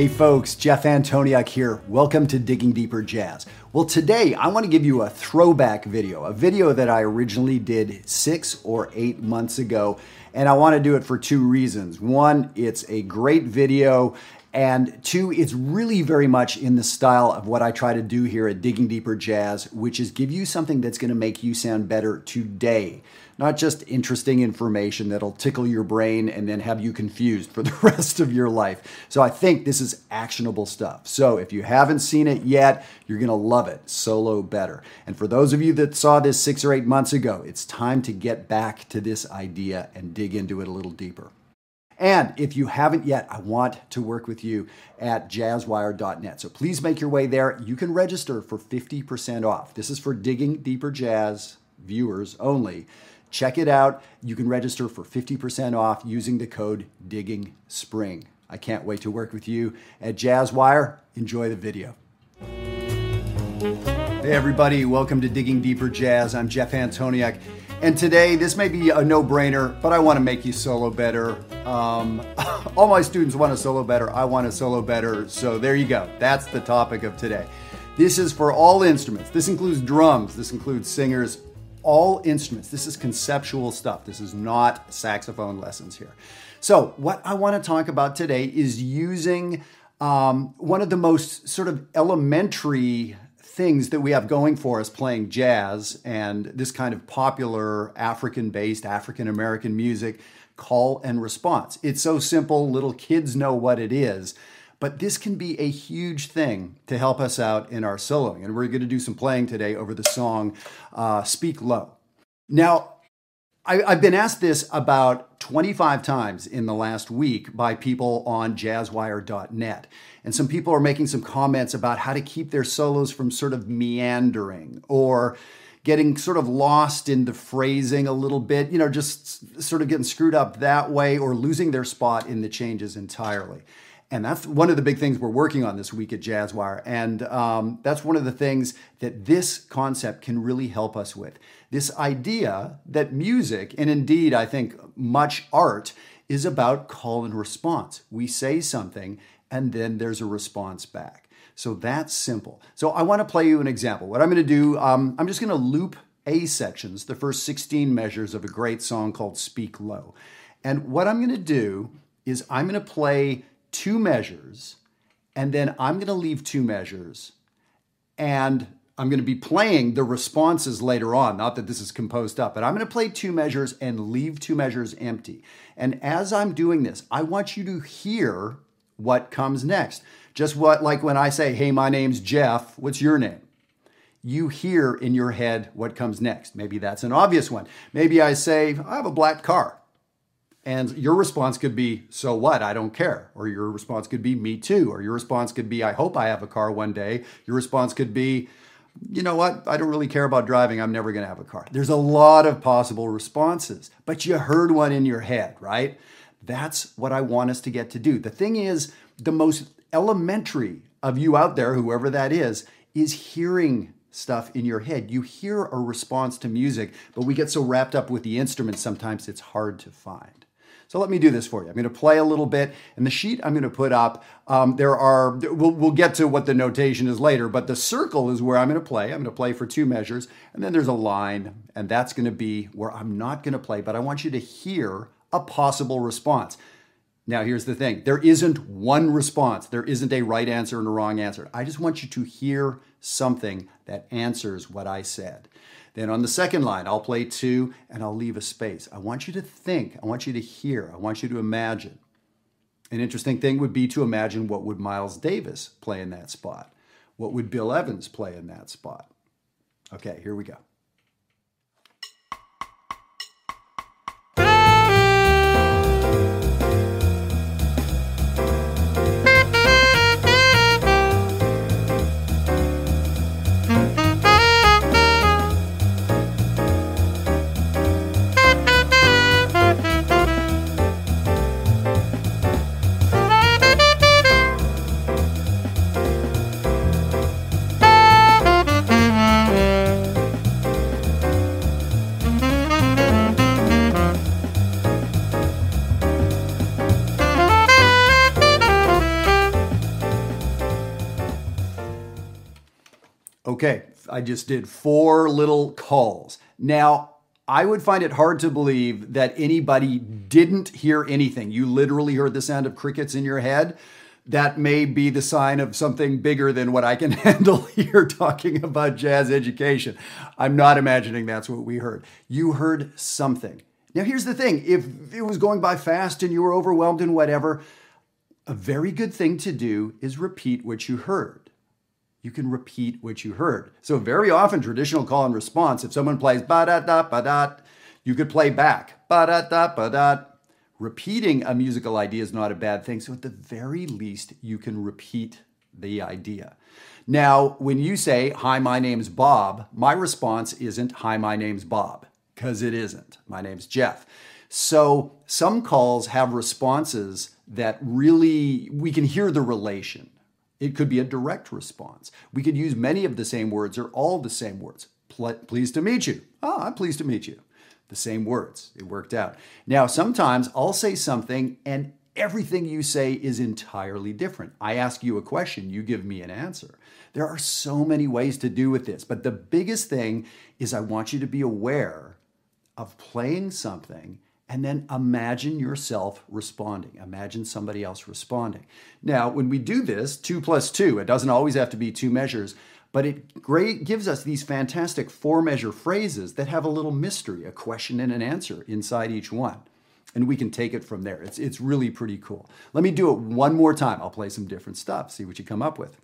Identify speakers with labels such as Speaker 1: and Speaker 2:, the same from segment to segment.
Speaker 1: Hey folks, Jeff Antoniuk here. Welcome to Digging Deeper Jazz. Well, today I want to give you a throwback video, a video that I originally did six or eight months ago. And I want to do it for two reasons. One, it's a great video. And two, it's really very much in the style of what I try to do here at Digging Deeper Jazz, which is give you something that's going to make you sound better today. Not just interesting information that'll tickle your brain and then have you confused for the rest of your life. So I think this is actionable stuff. So if you haven't seen it yet, you're going to love it. Solo better. And for those of you that saw this six or eight months ago, it's time to get back to this idea and dig into it a little deeper. And if you haven't yet, I want to work with you at jazzwire.net. So please make your way there. You can register for 50% off. This is for Digging Deeper Jazz viewers only. Check it out. You can register for 50% off using the code Digging Spring. I can't wait to work with you at Jazzwire. Enjoy the video. Hey, everybody, welcome to Digging Deeper Jazz. I'm Jeff Antoniuk. And today, this may be a no brainer, but I want to make you solo better. Um, all my students want to solo better. I want to solo better. So there you go. That's the topic of today. This is for all instruments. This includes drums, this includes singers, all instruments. This is conceptual stuff. This is not saxophone lessons here. So, what I want to talk about today is using um, one of the most sort of elementary things that we have going for us playing jazz and this kind of popular African based, African American music, call and response. It's so simple, little kids know what it is. But this can be a huge thing to help us out in our soloing. And we're going to do some playing today over the song uh, Speak Low. Now, I, have been asked this about 25 times in the last week by people on jazzwire.net. And some people are making some comments about how to keep their solos from sort of meandering or getting sort of lost in the phrasing a little bit, you know, just sort of getting screwed up that way or losing their spot in the changes entirely. And that's one of the big things we're working on this week at Jazzwire. And um, that's one of the things that this concept can really help us with. This idea that music, and indeed, I think much art, is about call and response. We say something, and then there's a response back. So that's simple. So I want to play you an example. What I'm going to do, um, I'm just going to loop A sections, the first 16 measures of a great song called Speak Low. And what I'm going to do is I'm going to play two measures, and then I'm going to leave two measures, and I'm going to be playing the responses later on. Not that this is composed up, but I'm going to play two measures and leave two measures empty. And as I'm doing this, I want you to hear what comes next. Just what, like when I say, Hey, my name's Jeff, what's your name? You hear in your head what comes next. Maybe that's an obvious one. Maybe I say, I have a black car. And your response could be, so what? I don't care. Or your response could be, me too. Or your response could be, I hope I have a car one day. Your response could be, you know what? I don't really care about driving. I'm never going to have a car. There's a lot of possible responses, but you heard one in your head, right? That's what I want us to get to do. The thing is, the most elementary of you out there, whoever that is, is hearing stuff in your head. You hear a response to music, but we get so wrapped up with the instrument sometimes it's hard to find. So let me do this for you. I'm going to play a little bit, and the sheet I'm going to put up, um, there are, we'll, we'll get to what the notation is later, but the circle is where I'm going to play. I'm going to play for two measures, and then there's a line, and that's going to be where I'm not going to play, but I want you to hear a possible response. Now, here's the thing there isn't one response, there isn't a right answer and a wrong answer. I just want you to hear something that answers what I said. Then on the second line, I'll play two and I'll leave a space. I want you to think, I want you to hear, I want you to imagine. An interesting thing would be to imagine what would Miles Davis play in that spot? What would Bill Evans play in that spot? Okay, here we go. Okay, I just did four little calls. Now, I would find it hard to believe that anybody didn't hear anything. You literally heard the sound of crickets in your head. That may be the sign of something bigger than what I can handle here talking about jazz education. I'm not imagining that's what we heard. You heard something. Now, here's the thing if it was going by fast and you were overwhelmed and whatever, a very good thing to do is repeat what you heard. You can repeat what you heard. So, very often, traditional call and response, if someone plays ba da da ba da, you could play back ba da da ba da. Repeating a musical idea is not a bad thing. So, at the very least, you can repeat the idea. Now, when you say, Hi, my name's Bob, my response isn't, Hi, my name's Bob because it isn't. My name's Jeff. So some calls have responses that really, we can hear the relation. It could be a direct response. We could use many of the same words or all the same words. Pleased to meet you. Oh, I'm pleased to meet you. The same words. It worked out. Now, sometimes I'll say something and everything you say is entirely different. I ask you a question, you give me an answer. There are so many ways to do with this, but the biggest thing is I want you to be aware of playing something and then imagine yourself responding. Imagine somebody else responding. Now, when we do this, two plus two, it doesn't always have to be two measures, but it great, gives us these fantastic four measure phrases that have a little mystery, a question and an answer inside each one. And we can take it from there. It's, it's really pretty cool. Let me do it one more time. I'll play some different stuff, see what you come up with.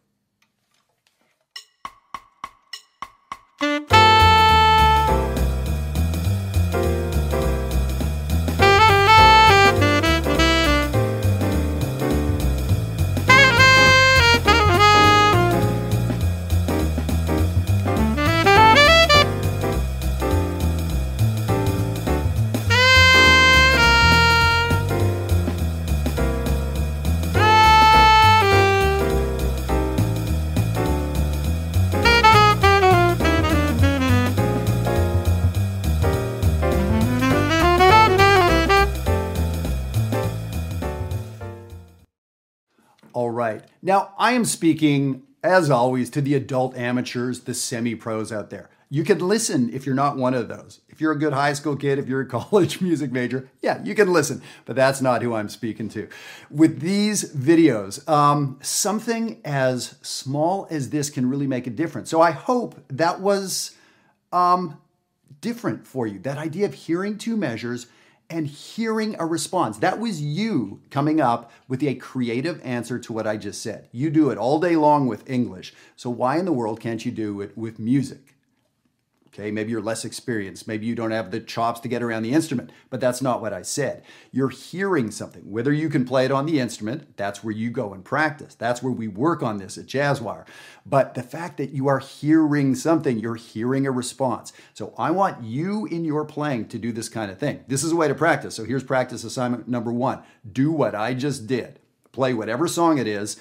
Speaker 1: Right. Now, I am speaking, as always, to the adult amateurs, the semi pros out there. You can listen if you're not one of those. If you're a good high school kid, if you're a college music major, yeah, you can listen, but that's not who I'm speaking to. With these videos, um, something as small as this can really make a difference. So I hope that was um, different for you. That idea of hearing two measures and hearing a response. That was you coming up with a creative answer to what I just said. You do it all day long with English. So why in the world can't you do it with music? Okay, maybe you're less experienced. Maybe you don't have the chops to get around the instrument, but that's not what I said. You're hearing something. Whether you can play it on the instrument, that's where you go and practice. That's where we work on this at Jazzwire. But the fact that you are hearing something, you're hearing a response. So I want you in your playing to do this kind of thing. This is a way to practice. So here's practice assignment number one do what I just did. Play whatever song it is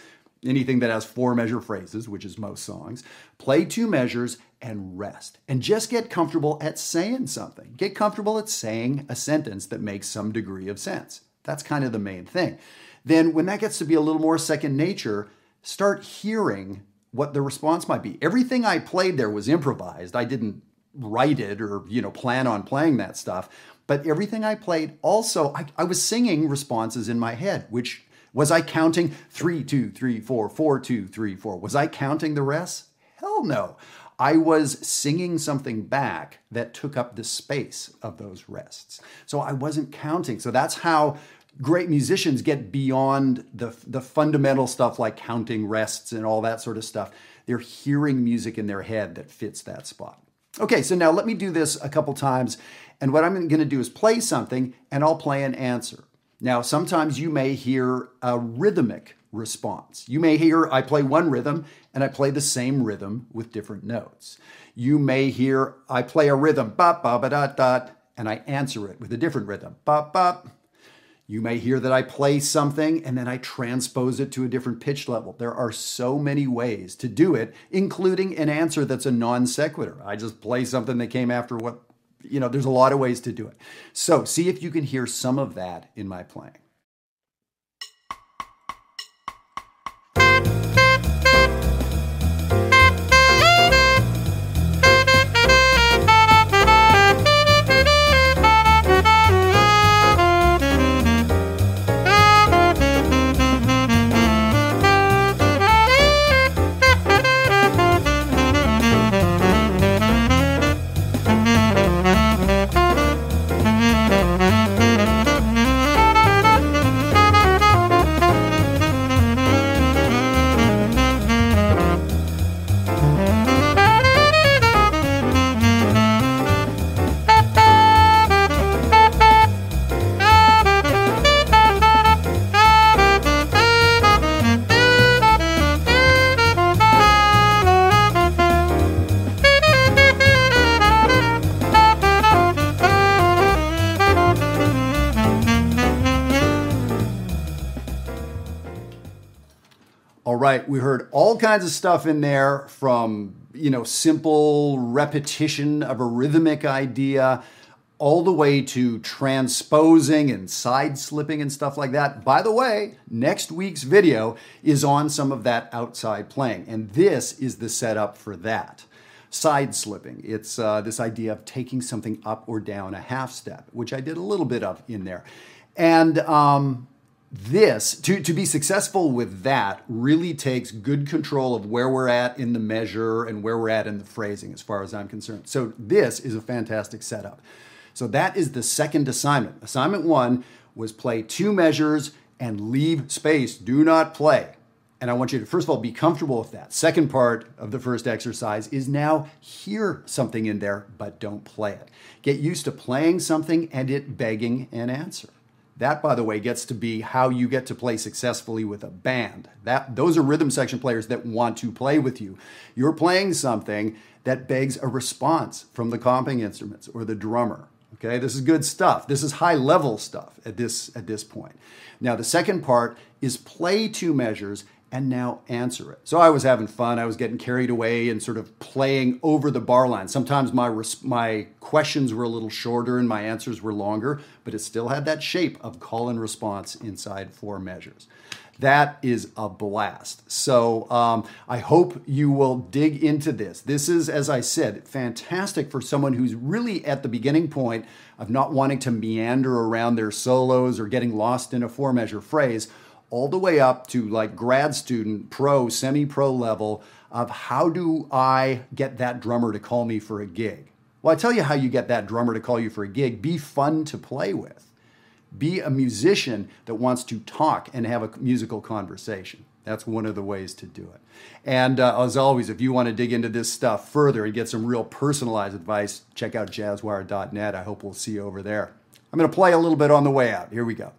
Speaker 1: anything that has four measure phrases, which is most songs, play two measures and rest. And just get comfortable at saying something. Get comfortable at saying a sentence that makes some degree of sense. That's kind of the main thing. Then, when that gets to be a little more second nature, start hearing what the response might be. Everything I played there was improvised. I didn't write it or, you know, plan on playing that stuff. But everything I played also, I, I was singing responses in my head, which was I counting three, two, three, four, four, two, three, four? Was I counting the rest? Hell no. I was singing something back that took up the space of those rests. So I wasn't counting. So that's how great musicians get beyond the, the fundamental stuff like counting rests and all that sort of stuff. They're hearing music in their head that fits that spot. Okay, so now let me do this a couple times. And what I'm going to do is play something and I'll play an answer. Now, sometimes you may hear a rhythmic response. You may hear I play one rhythm and I play the same rhythm with different notes. You may hear I play a rhythm, bop, bop, ba, dot, dot, and I answer it with a different rhythm, bop, bop. You may hear that I play something and then I transpose it to a different pitch level. There are so many ways to do it, including an answer that's a non sequitur. I just play something that came after what, you know, there's a lot of ways to do it. So see if you can hear some of that in my playing. We heard all kinds of stuff in there from, you know, simple repetition of a rhythmic idea all the way to transposing and side slipping and stuff like that. By the way, next week's video is on some of that outside playing, and this is the setup for that. Side slipping, it's uh, this idea of taking something up or down a half step, which I did a little bit of in there. And um, this to, to be successful with that really takes good control of where we're at in the measure and where we're at in the phrasing as far as i'm concerned. So this is a fantastic setup. So that is the second assignment. Assignment one was play two measures and leave space. Do not play. And i want you to first of all be comfortable with that. Second part of the first exercise is now hear something in there but don't play it. Get used to playing something and it begging an answer that, by the way, gets to be how you get to play successfully with a band. That those are rhythm section players that want to play with you. You're playing something that begs a response from the comping instruments or the drummer. Okay, this is good stuff. This is high level stuff at this at this point. Now the second part is play two measures and now answer it. So I was having fun. I was getting carried away and sort of playing over the bar line. Sometimes my res- my questions were a little shorter and my answers were longer, but it still had that shape of call and response inside four measures. That is a blast. So um, I hope you will dig into this. This is, as I said, fantastic for someone who's really at the beginning point of not wanting to meander around their solos or getting lost in a four measure phrase all the way up to like grad student, pro, semi pro level of how do I get that drummer to call me for a gig? Well, I tell you how you get that drummer to call you for a gig. Be fun to play with. Be a musician that wants to talk and have a musical conversation. That's one of the ways to do it. And uh, as always, if you want to dig into this stuff further and get some real personalized advice, check out jazzwire.net. I hope we'll see you over there. I'm going to play a little bit on the way out. Here we go.